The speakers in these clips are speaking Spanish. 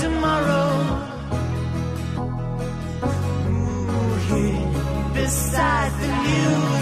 tomorrow. Ooh, here beside the new.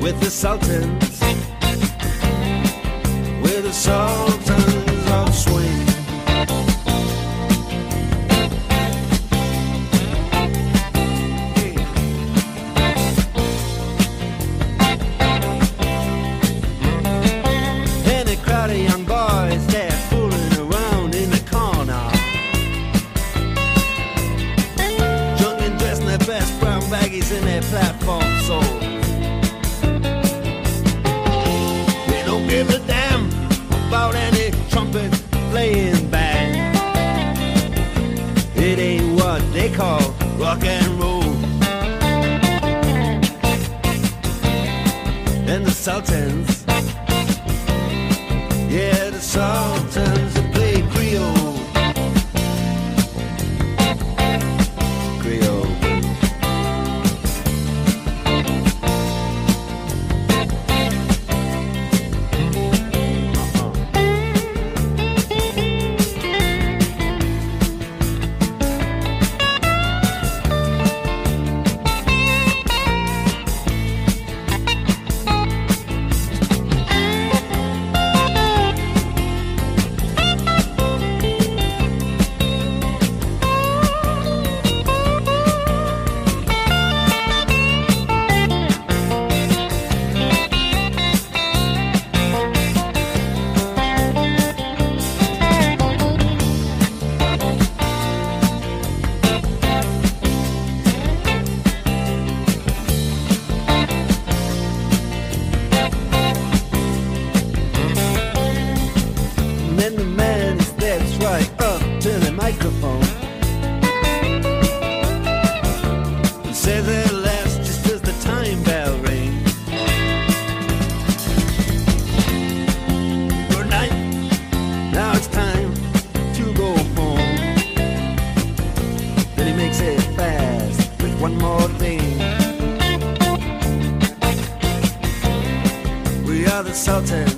with the Sultans, with the Sultans. and roll. And the Sultans consultant.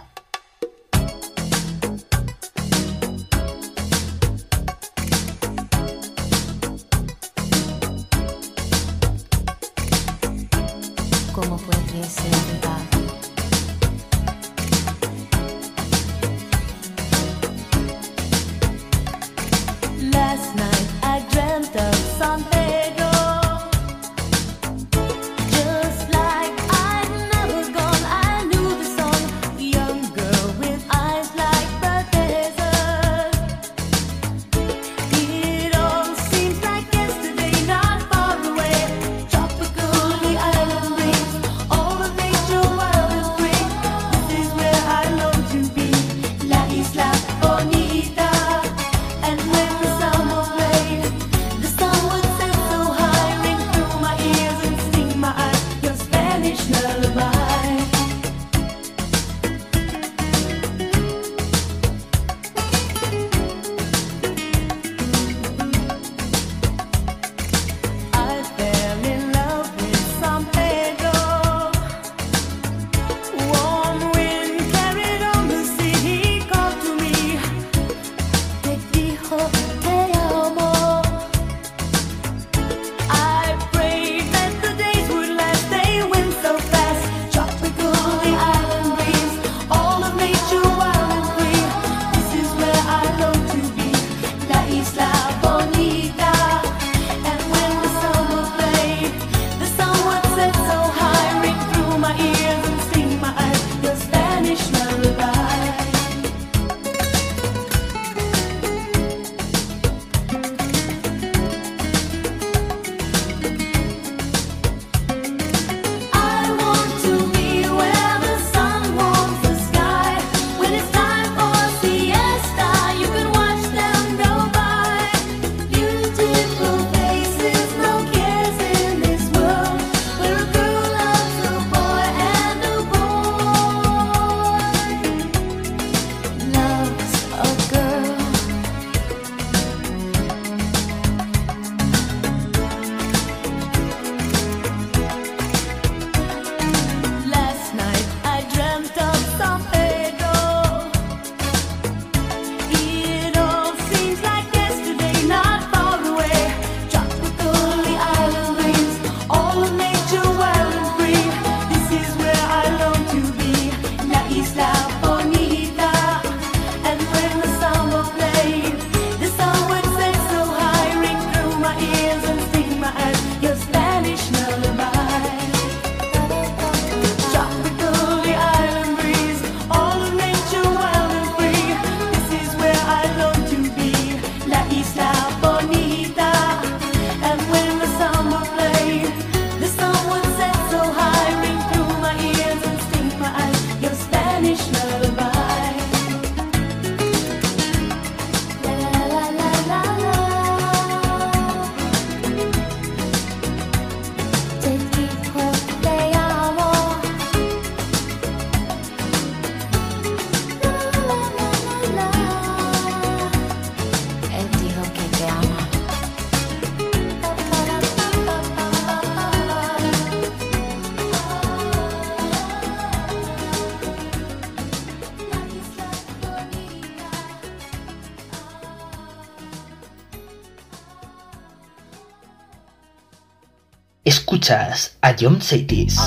escuchas a John Cities.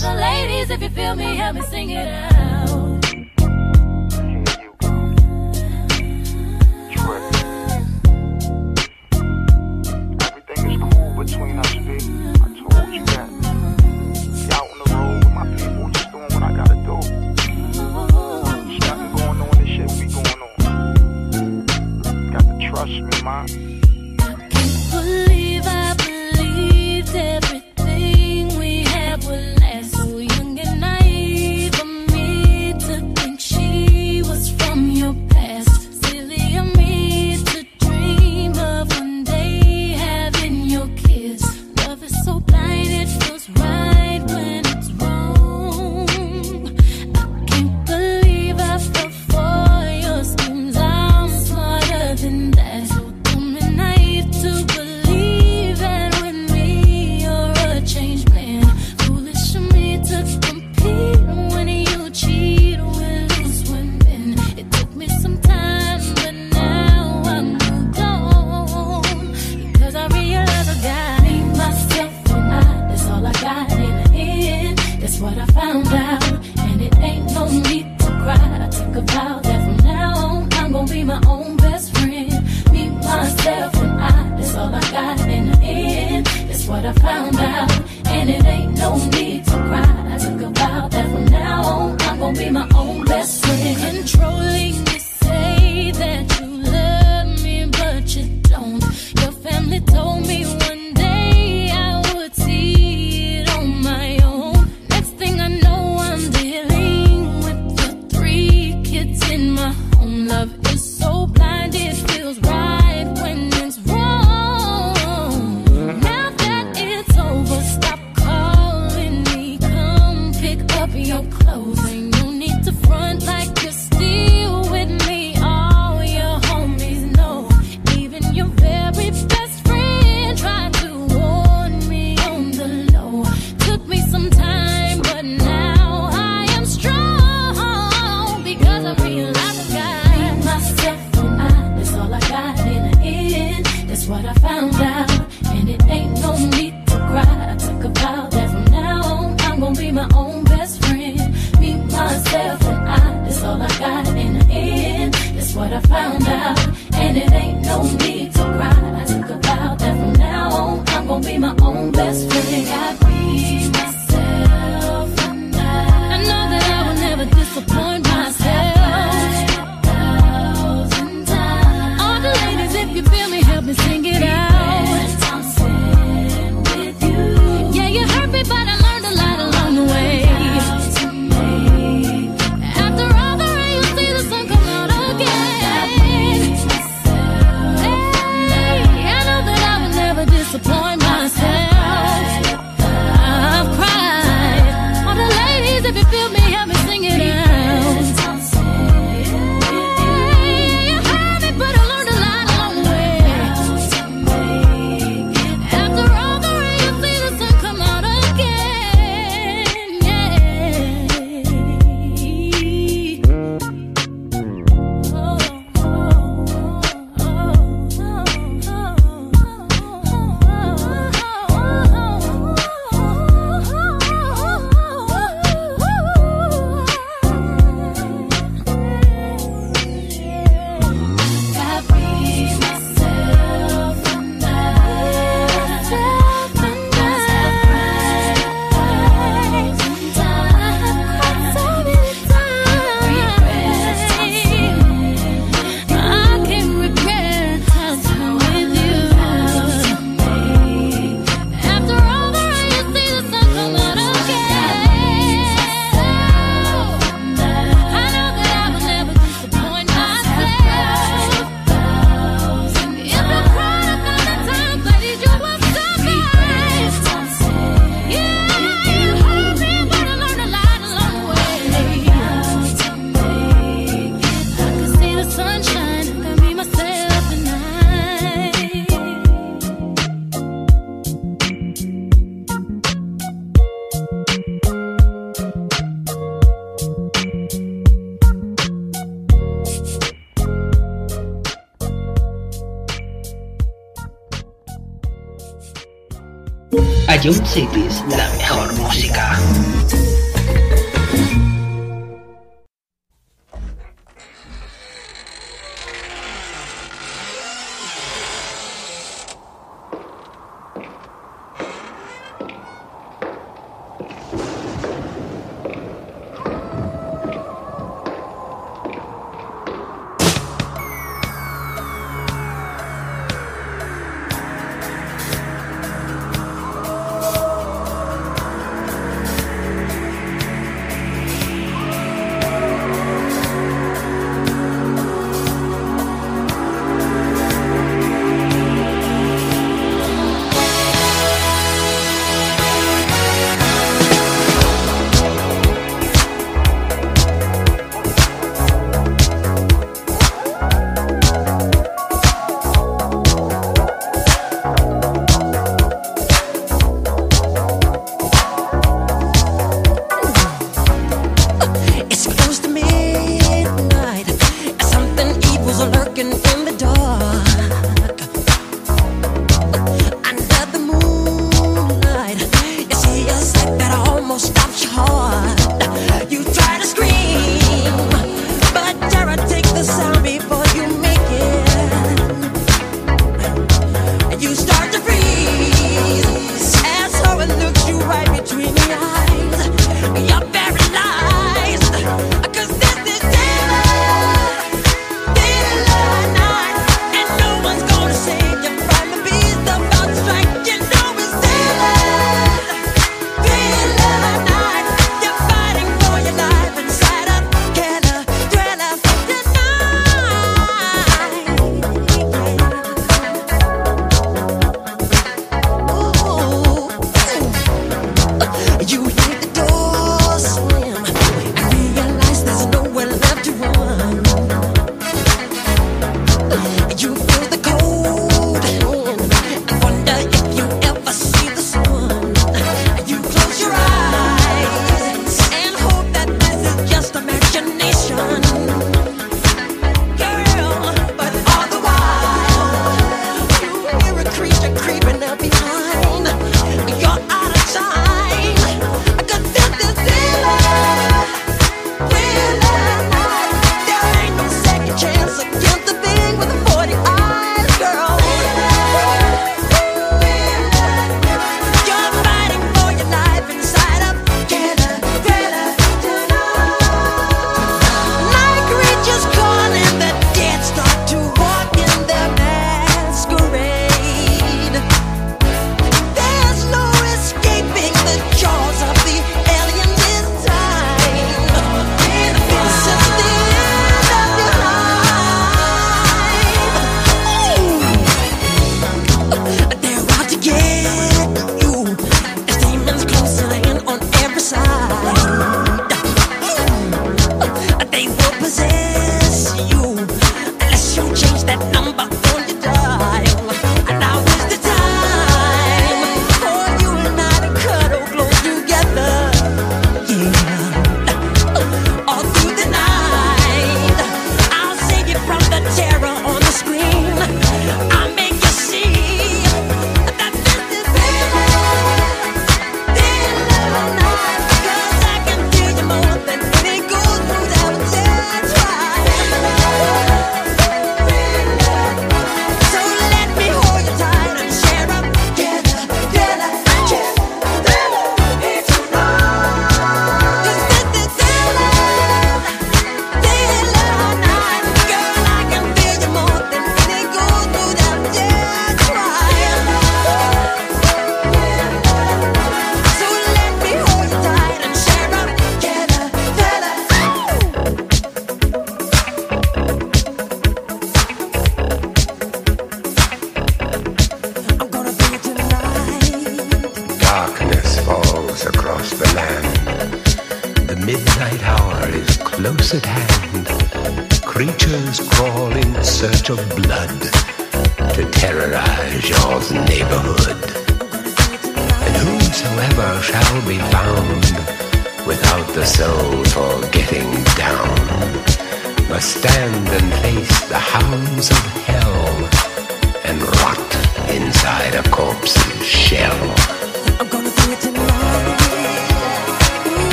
Ion Cities,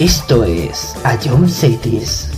Esto es A John Cities.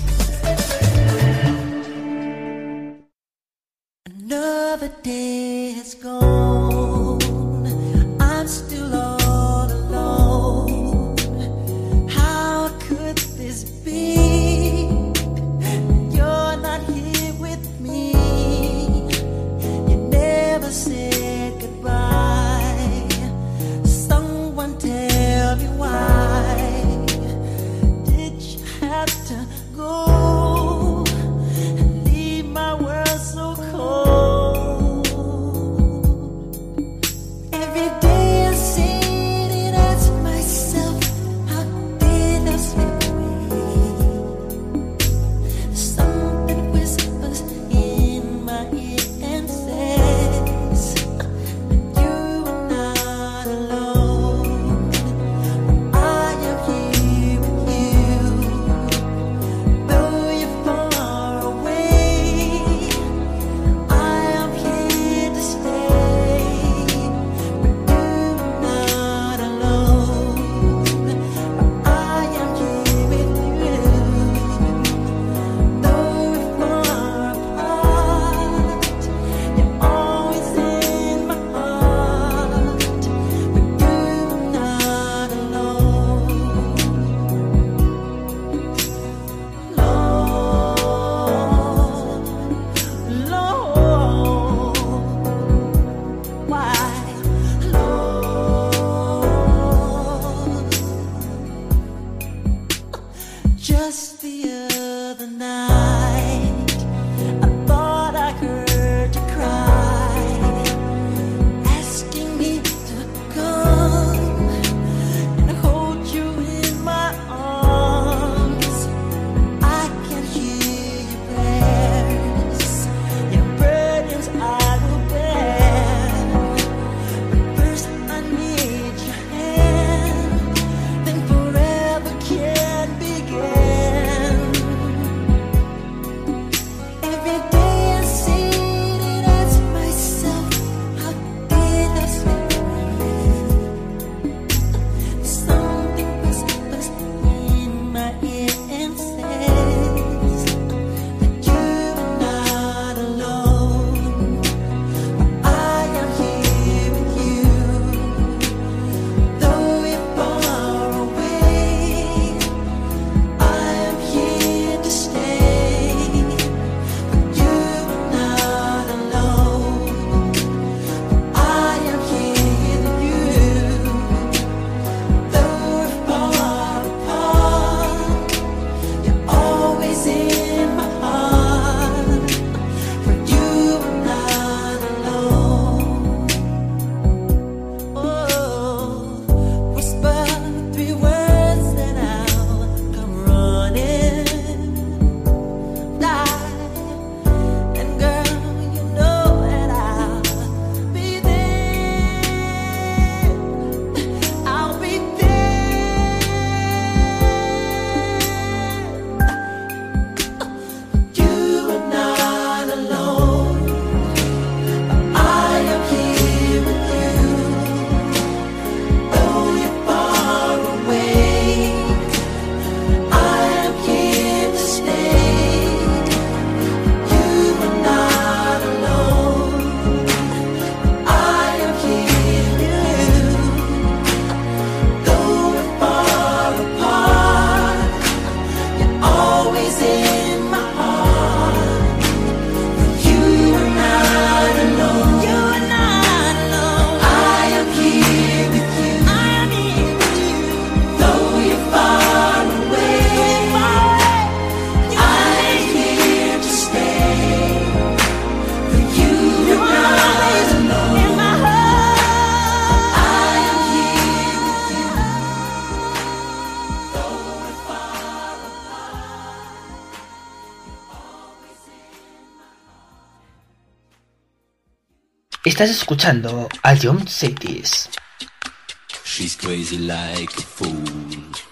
Estás escuchando a John Cities. She's crazy like a fool.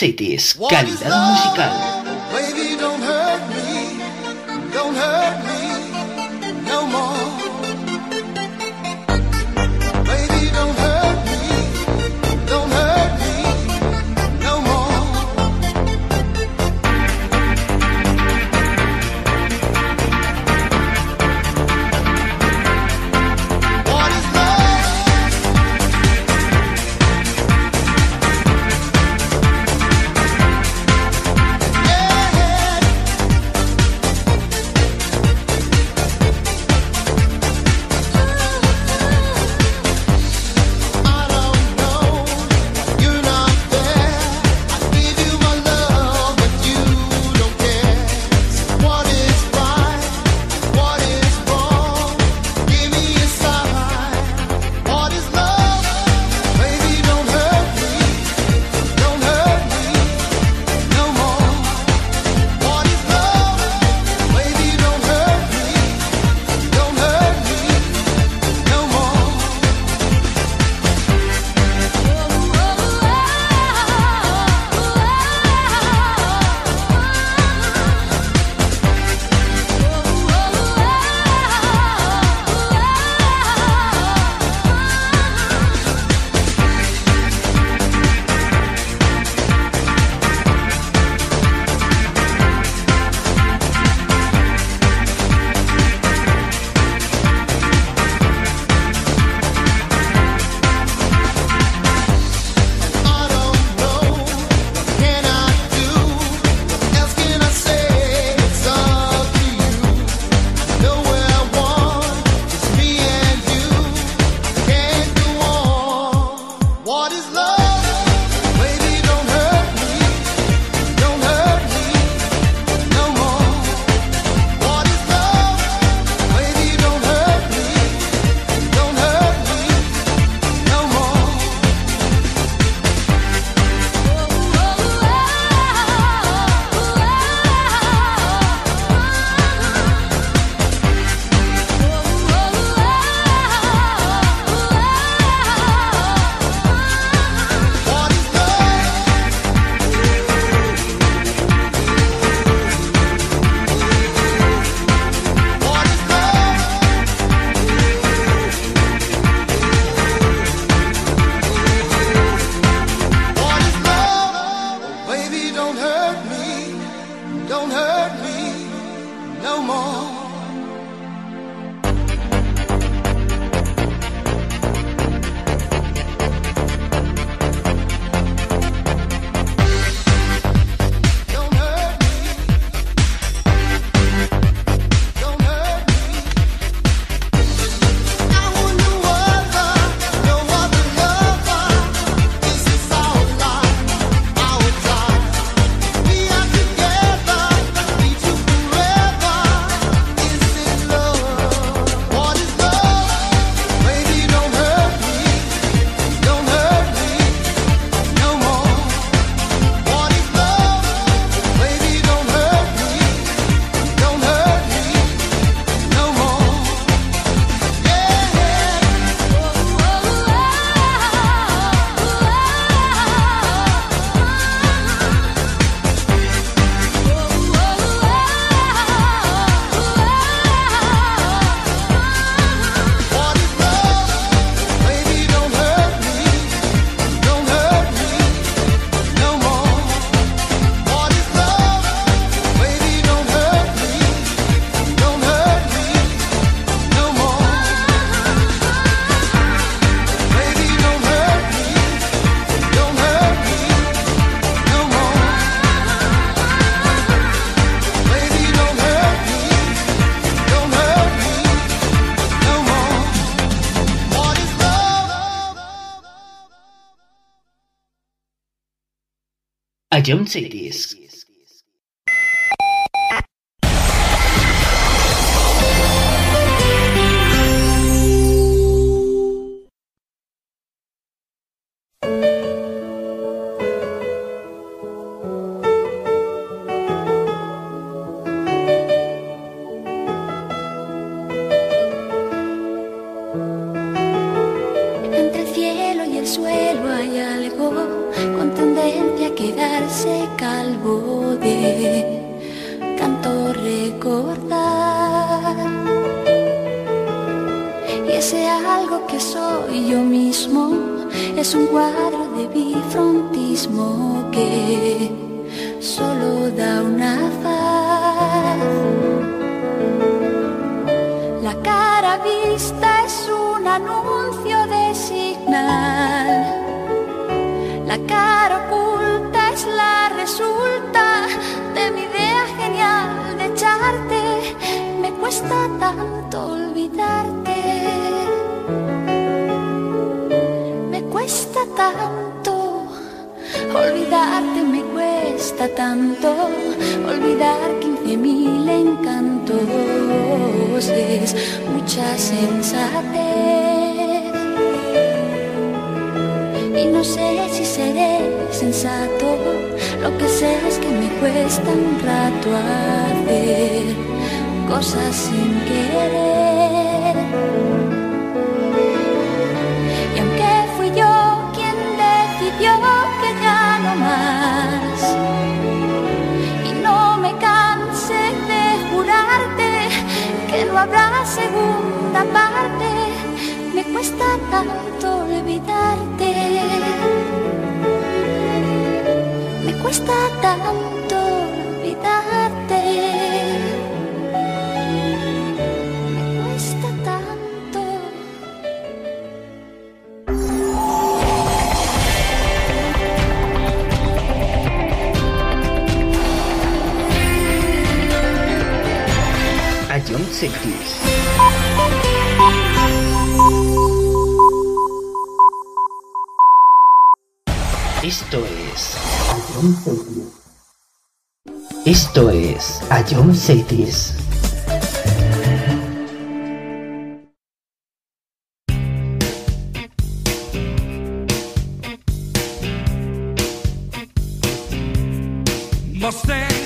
Cities, calidad musical. A John Cities. Esto es. Esto es a John Cities. Mustang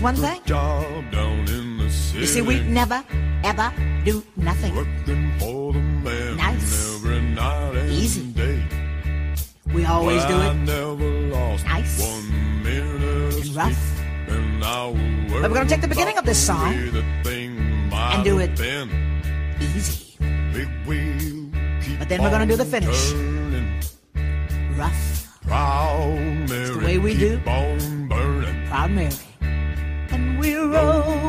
one thing. You see, we never, ever do nothing. nice. Easy. We always do it. nice. and rough. but we're going to take the beginning of this song and do it easy. But then we're going to do the finish. Rough. Proud Mary. It's the way we do. Proud Mary road.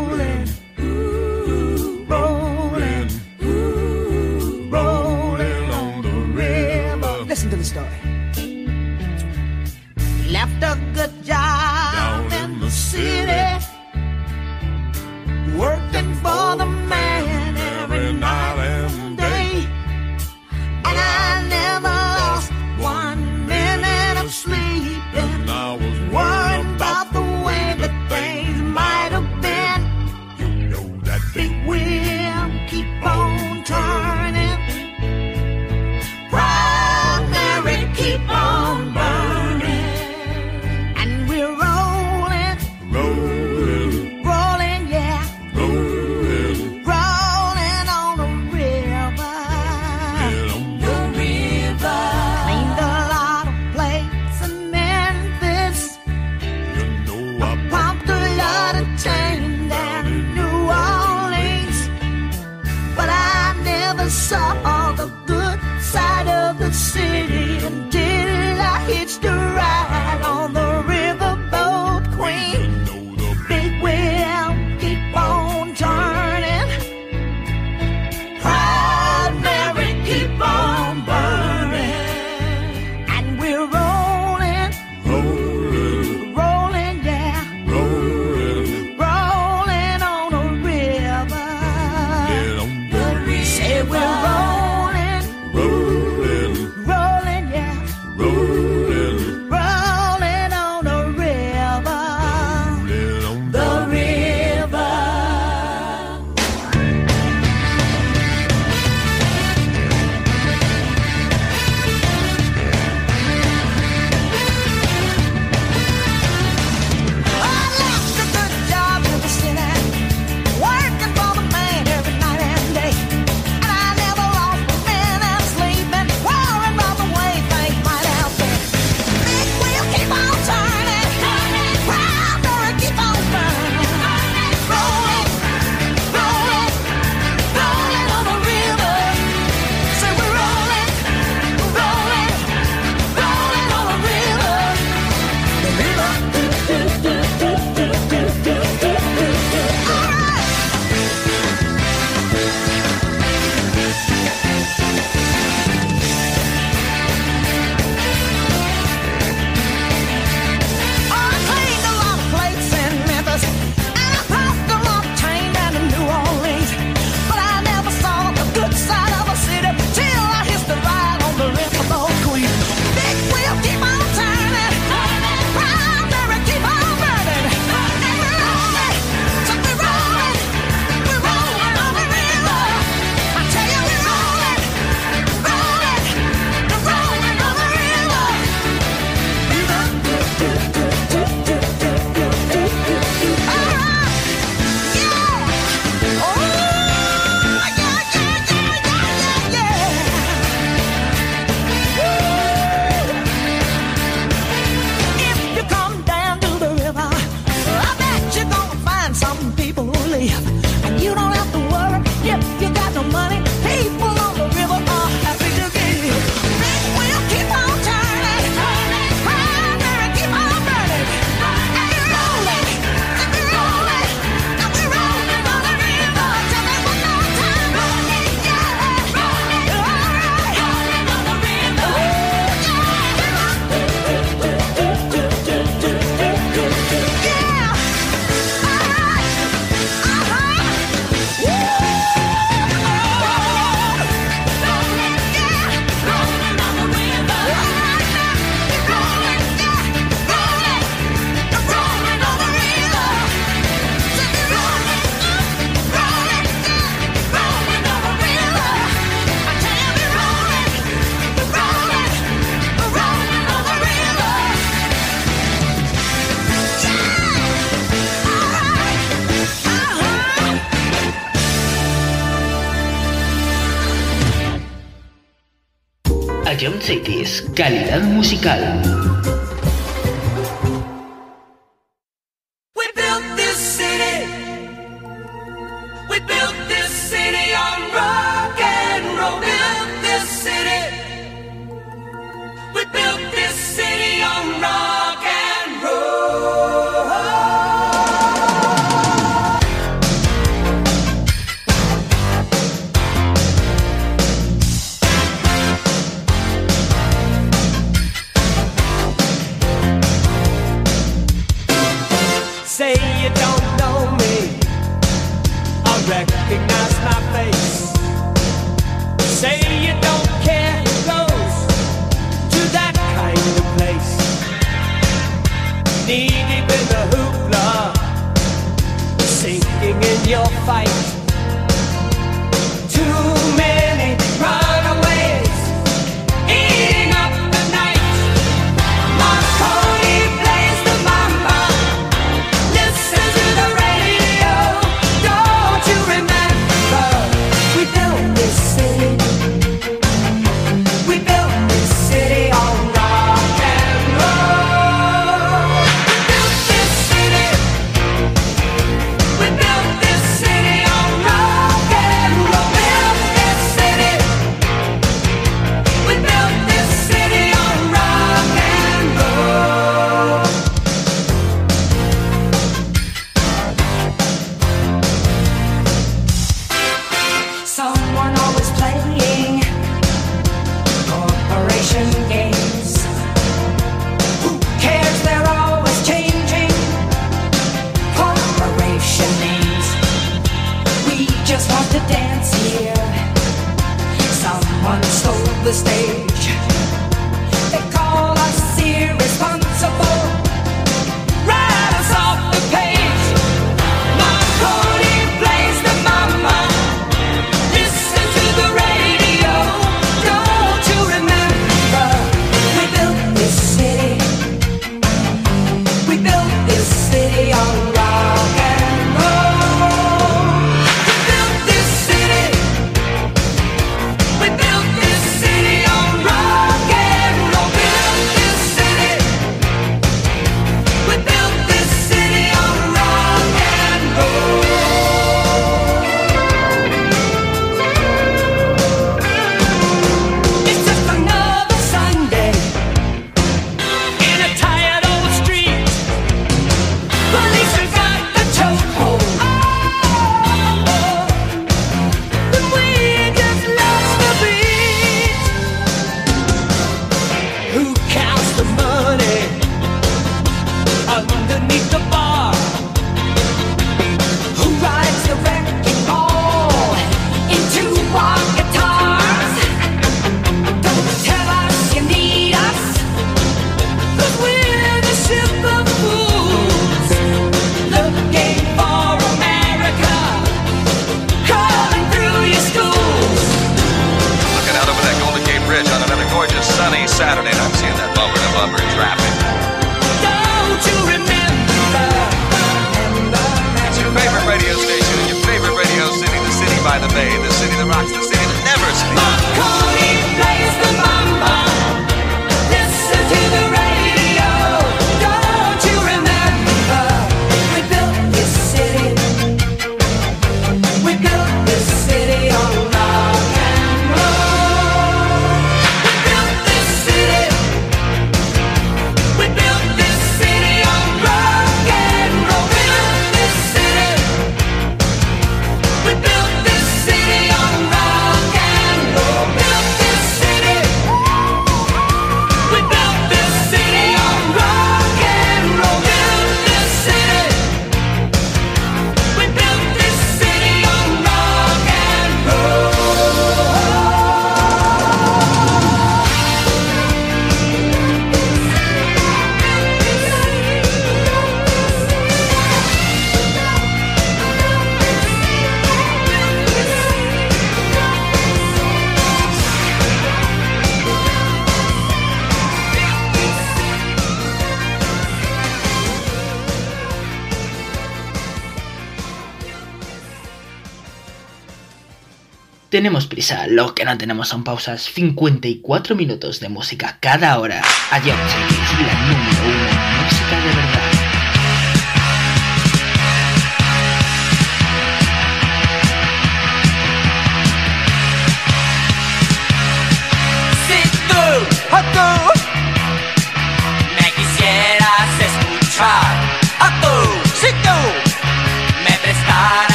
Lo que no tenemos son pausas. 54 minutos de música cada hora. Adiós, es la número uno. Música de verdad.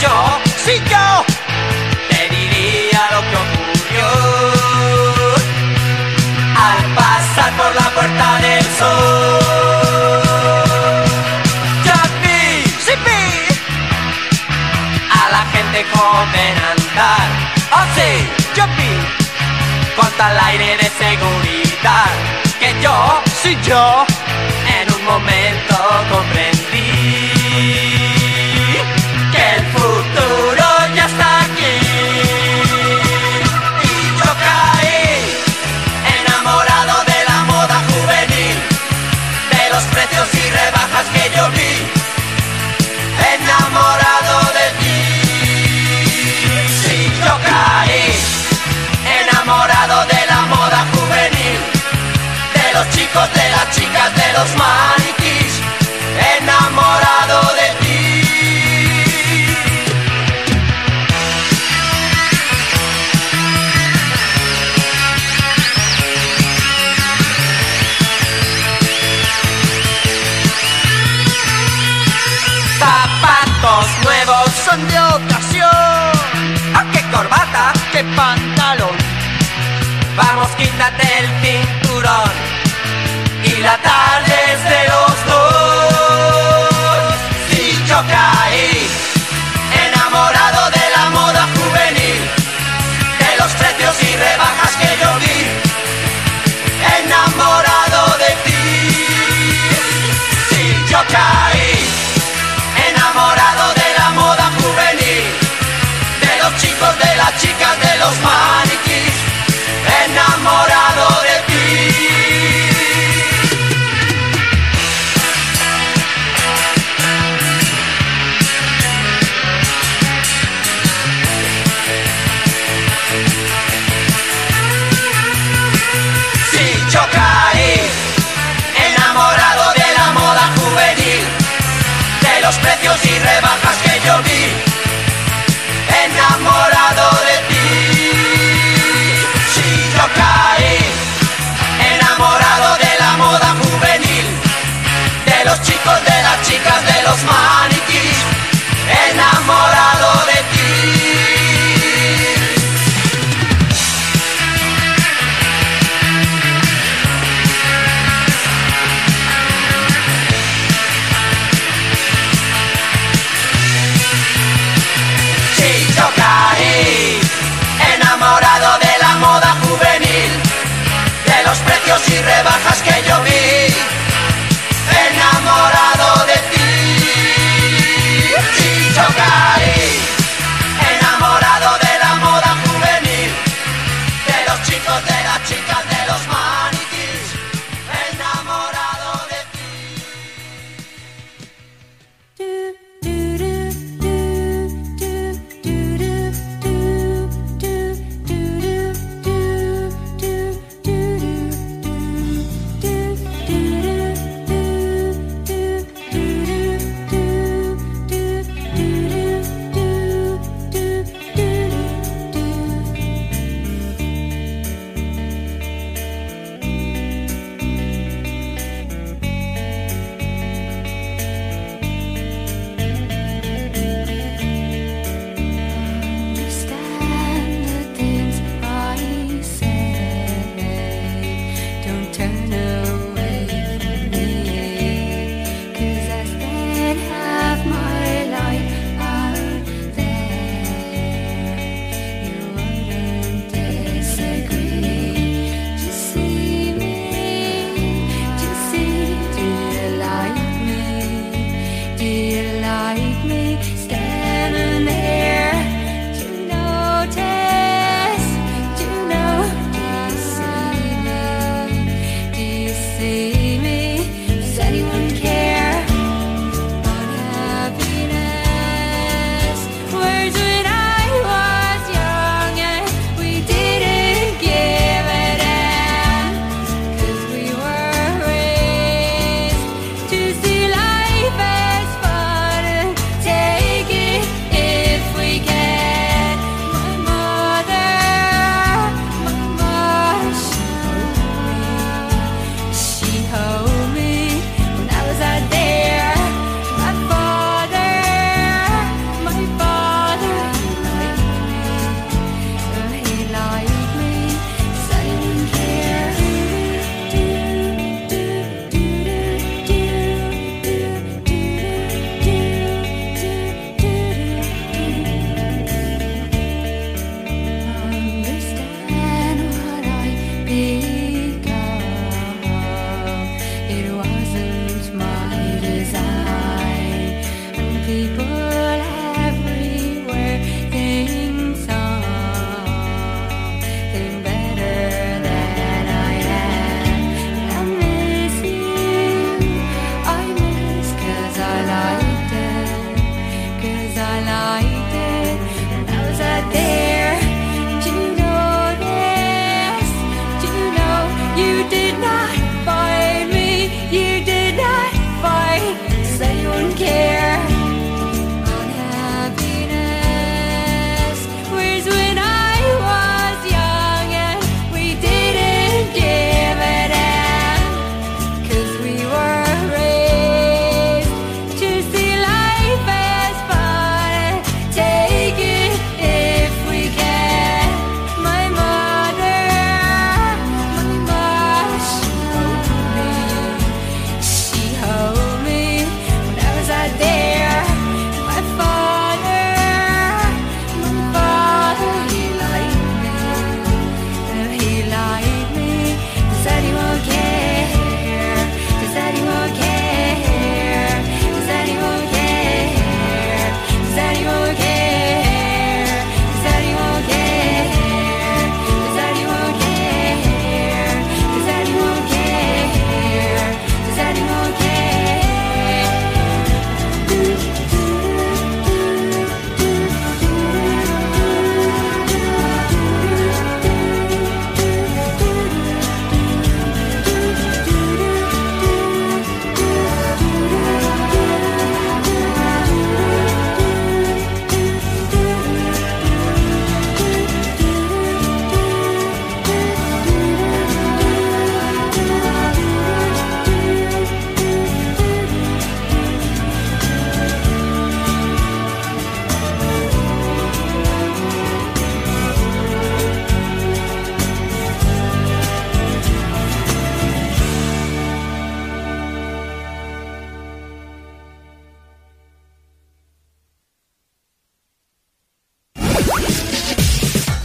Yo, si yo, puerta del sol. Just me, sin mí, a la gente joven andar. Oh sí, yo vi, corta el aire de seguridad. Que yo, soy yo, en un momento comprendo. lejos de las chicas de los mares.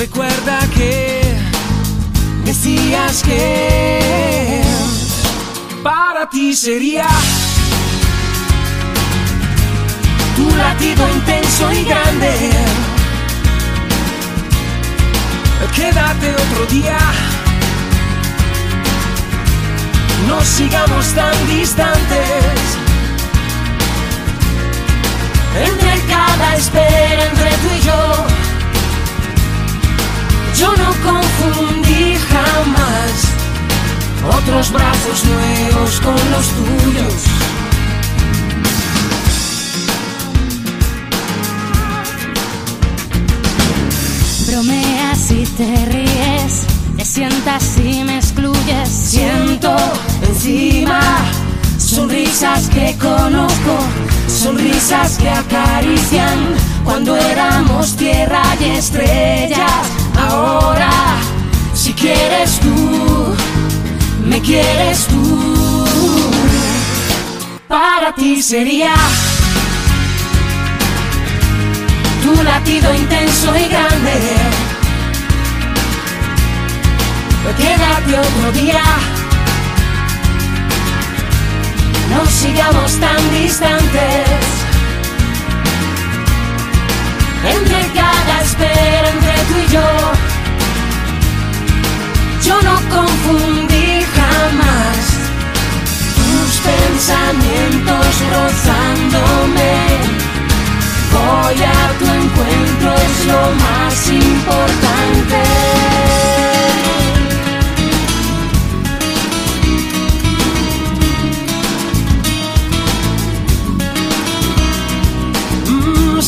Recuerda que decías que para ti sería tu latido intenso y grande. Quédate otro día. No sigamos tan distantes. Entre cada espera, entre tú y yo, yo no confundí jamás otros brazos nuevos con los tuyos. Bromeas y te ríes, te sientas y me excluyes. Siento encima sonrisas que conozco, sonrisas que acarician cuando éramos tierra y estrellas. Ahora, si quieres tú, me quieres tú. Para ti sería tu latido intenso y grande. Quédate otro día. No sigamos tan distantes. Entre cada espera, entre tú y yo, yo no confundí jamás tus pensamientos rozándome. Voy a tu encuentro, es lo más importante.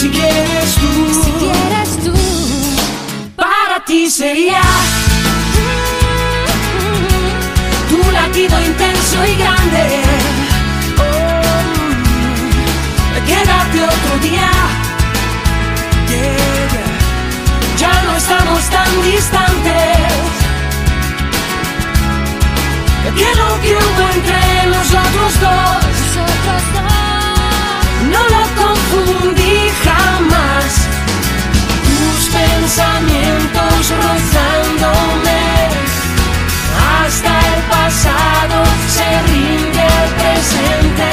Si quieres tú, Si quieres tú, para ti sería tu latido intenso y grande. Oh, quédate otro día. Yeah. Ya no estamos tan distantes. Que lo que hubo entre nosotros dos, no lo confundí pensamientos rozándome hasta el pasado se rinde al presente.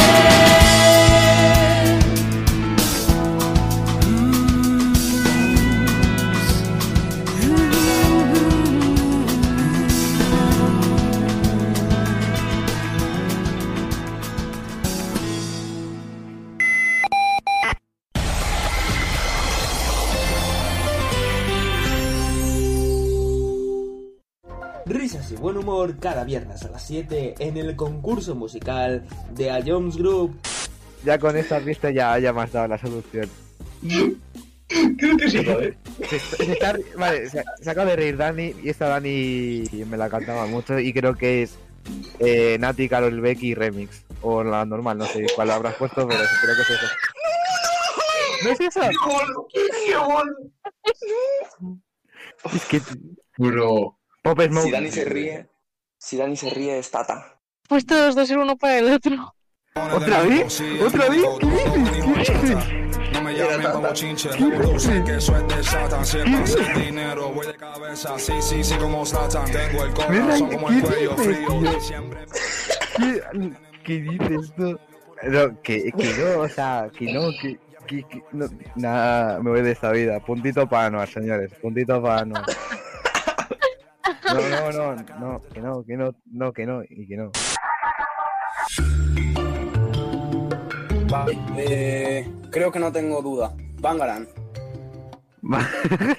Cada viernes a las 7 en el concurso musical de A Jones Group. Ya con esta pista ya, ya me has dado la solución. Creo que sí, joder. Se, se está- vale, se, se acaba de reír Dani y esta Dani me la cantaba mucho y creo que es eh, Nati, Carol Becky Remix. O la normal, no sé cuál habrás puesto, pero creo que es eso. ¿No es eso? Es que... Bro. Pop Smoke. Si Dani se ríe, si Dani se ríe es Tata. Pues todos dos ser uno para el otro. ¿Otra vez? ¿Otra vez? ¿Qué dices? ¿Qué dices? No me llamen como chinche, sé que eso es de Satan. Si es para hacer dinero, voy de cabeza. Sí, sí, sí, como Satan. Tengo el corazón como el cuello frío. Siempre ¿Qué, ¿Qué dices tú? No, que, que no, o sea, que no, que, que, que- no, nada, me voy de esta vida. Puntito para Anuar, señores, puntito para Anuar. No, no, no, no, que no, que no, no, que no, y que no. Vale, eh, creo que no tengo duda. Bangaran.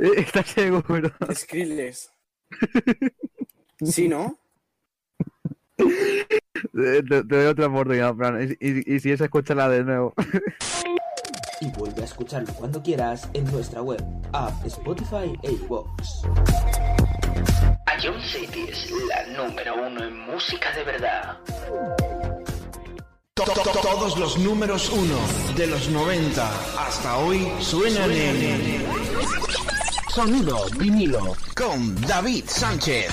Eh, ¿Estás seguro? Skrillex. Sí, ¿no? Eh, Te, te doy otra oportunidad, Fran. Y, y- y si es, escúchala de nuevo. Y vuelve a escucharlo cuando quieras en nuestra web, app, Spotify e iVoox. Ion City es la número uno en música de verdad. To- to- to- Todos los números uno de los 90 hasta hoy suenan en Sonido vinilo con David Sánchez.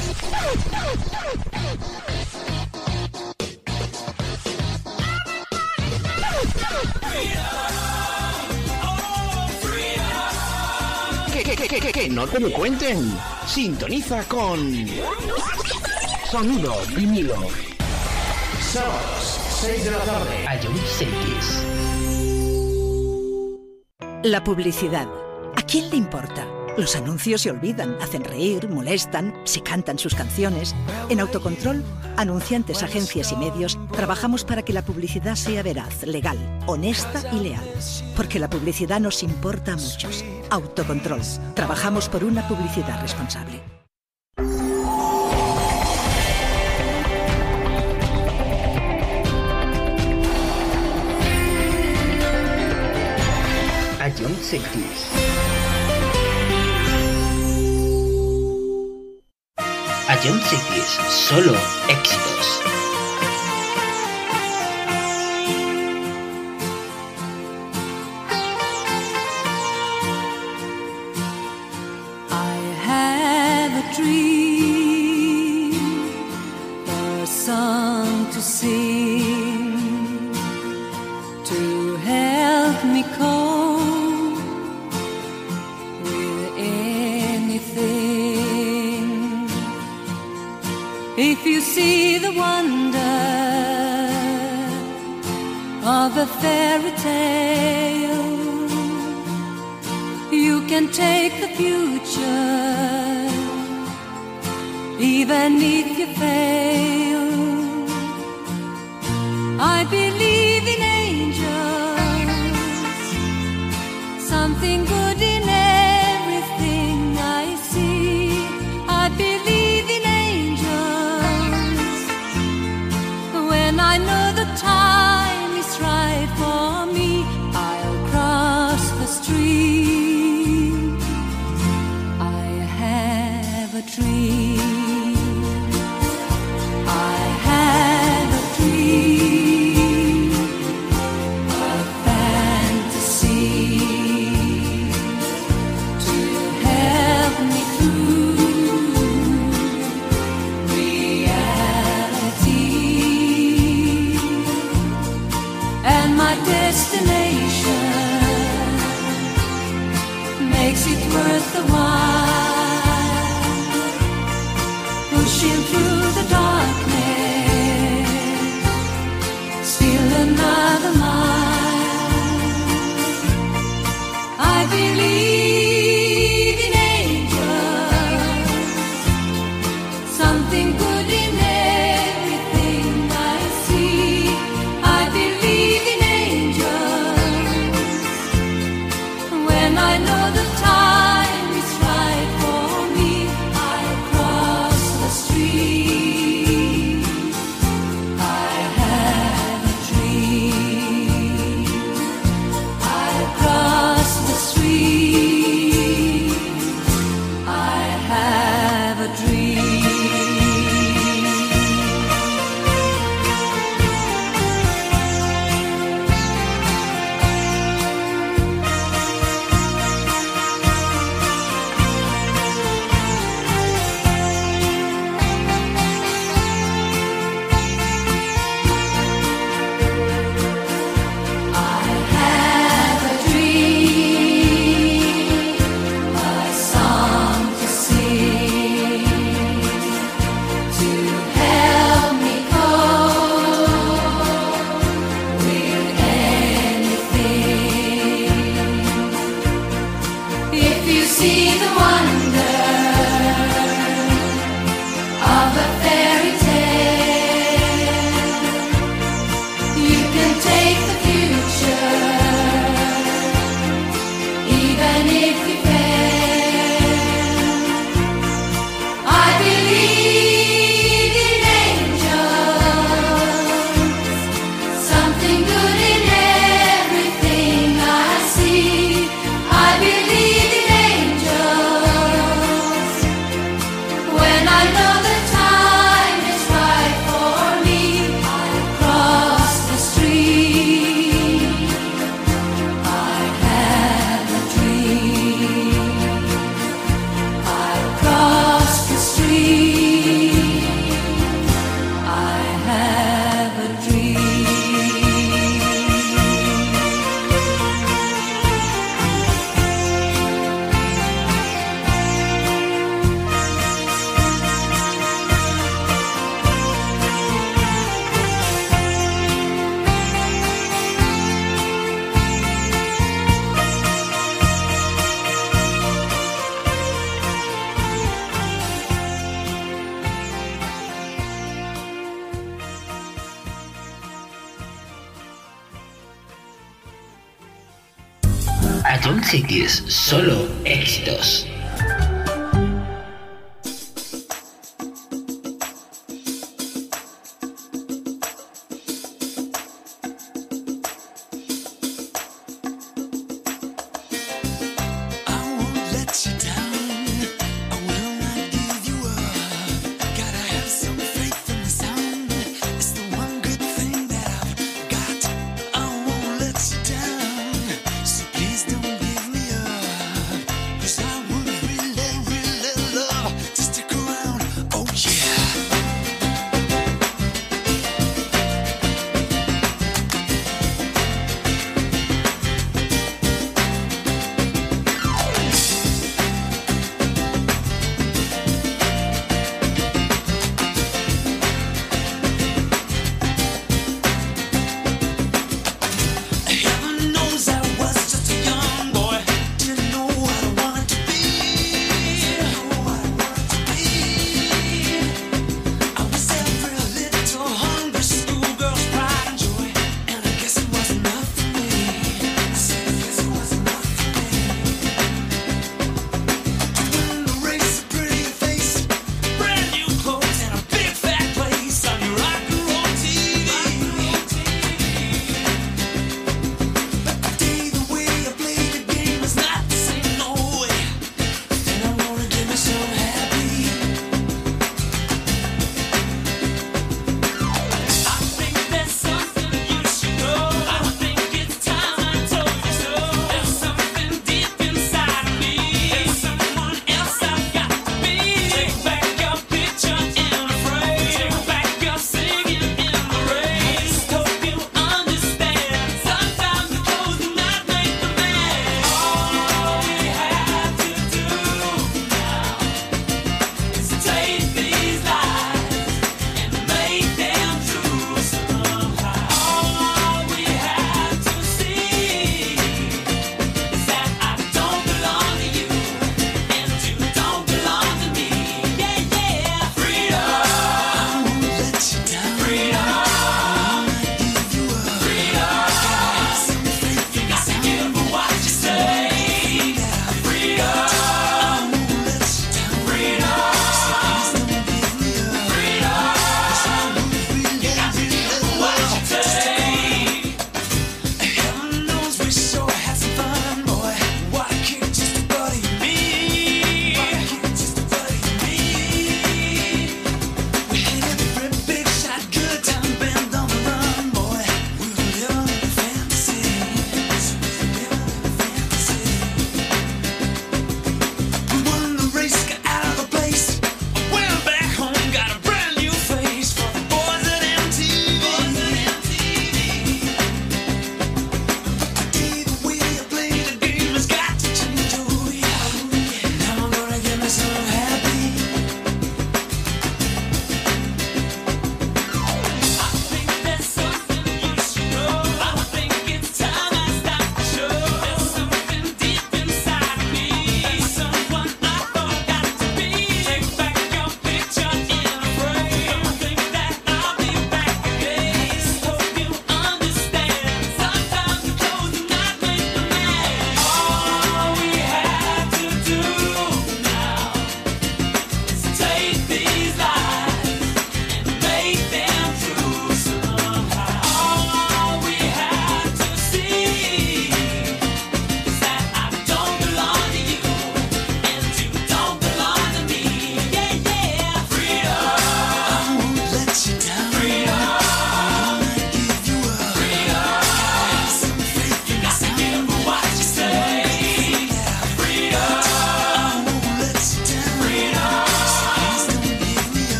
Que, que, no te lo cuenten. Sintoniza con Sonido vinilo. Sábados, 6 de la tarde. Ion Cities. La publicidad. ¿A quién le importa? Los anuncios se olvidan, hacen reír, molestan, se cantan sus canciones. En Autocontrol, anunciantes, agencias y medios, trabajamos para que la publicidad sea veraz, legal, honesta y leal. Porque la publicidad nos importa a muchos. Autocontrol. Trabajamos por una publicidad responsable. Cities, solo éxitos. I have a the one.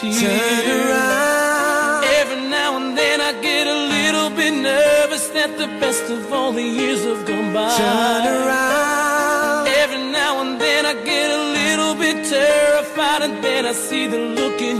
tears. Turn around. Every now and then I get a little bit nervous that the best of all the years have gone by. Turn around. Every now and then I get a little bit terrified and then I see the look in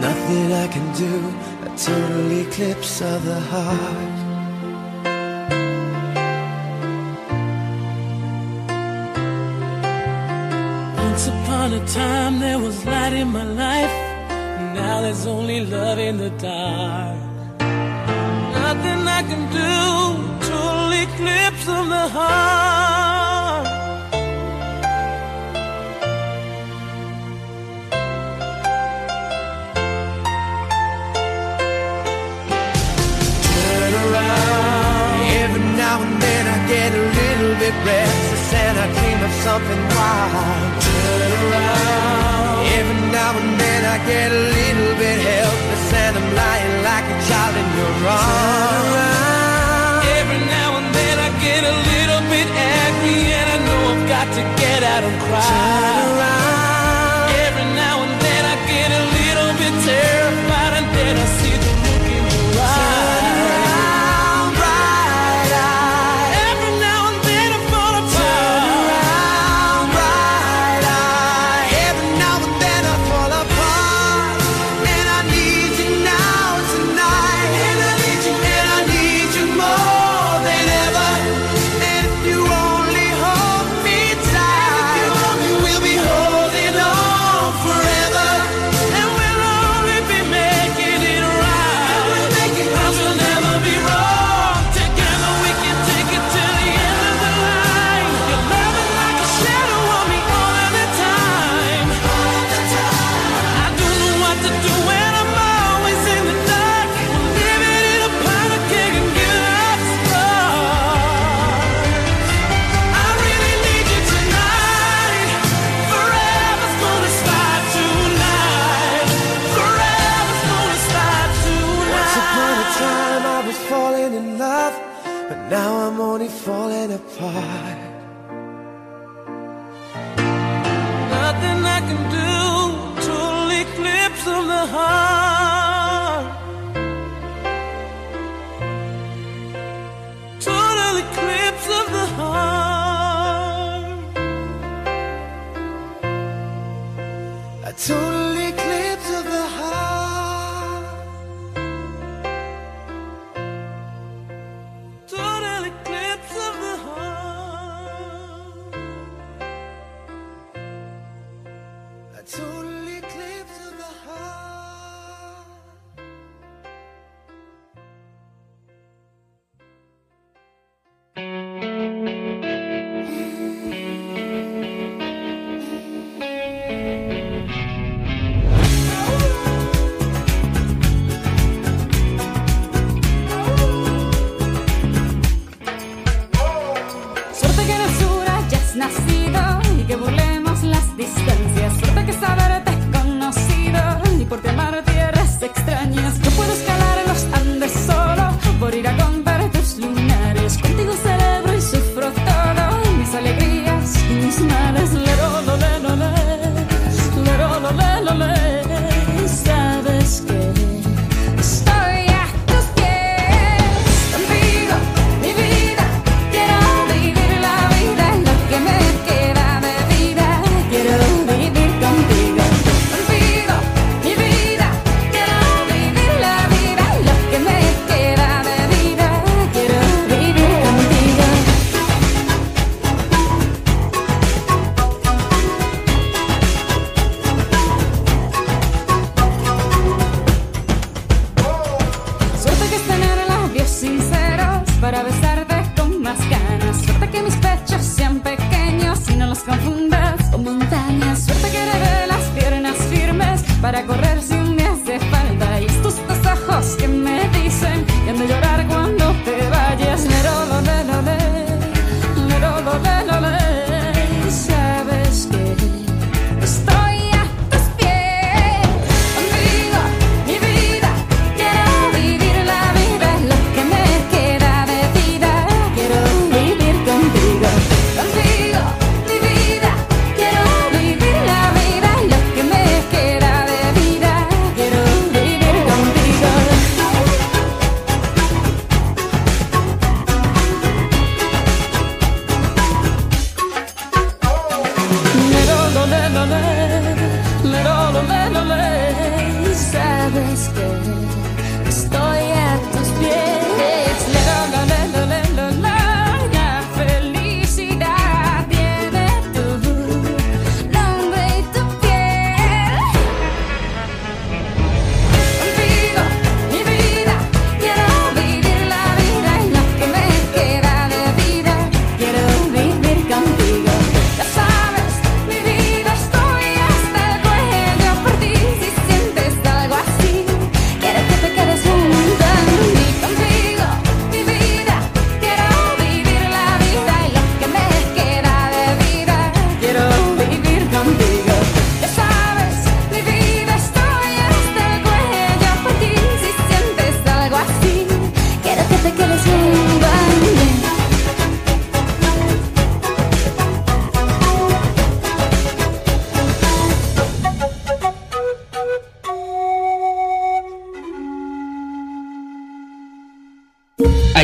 nothing I can do A total eclipse of the heart. Once upon a time there was light in my life. Now there's only love in the dark. Nothing I can do, total eclipse of the heart. get a little bit restless and I dream of something wild. Turn around. Every now and then I get a little bit helpless and I'm lying like a child in your arms. Turn around. Every now and then I get a little bit angry and I know I've got to get out and cry. Turn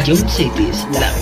Ion Cities, la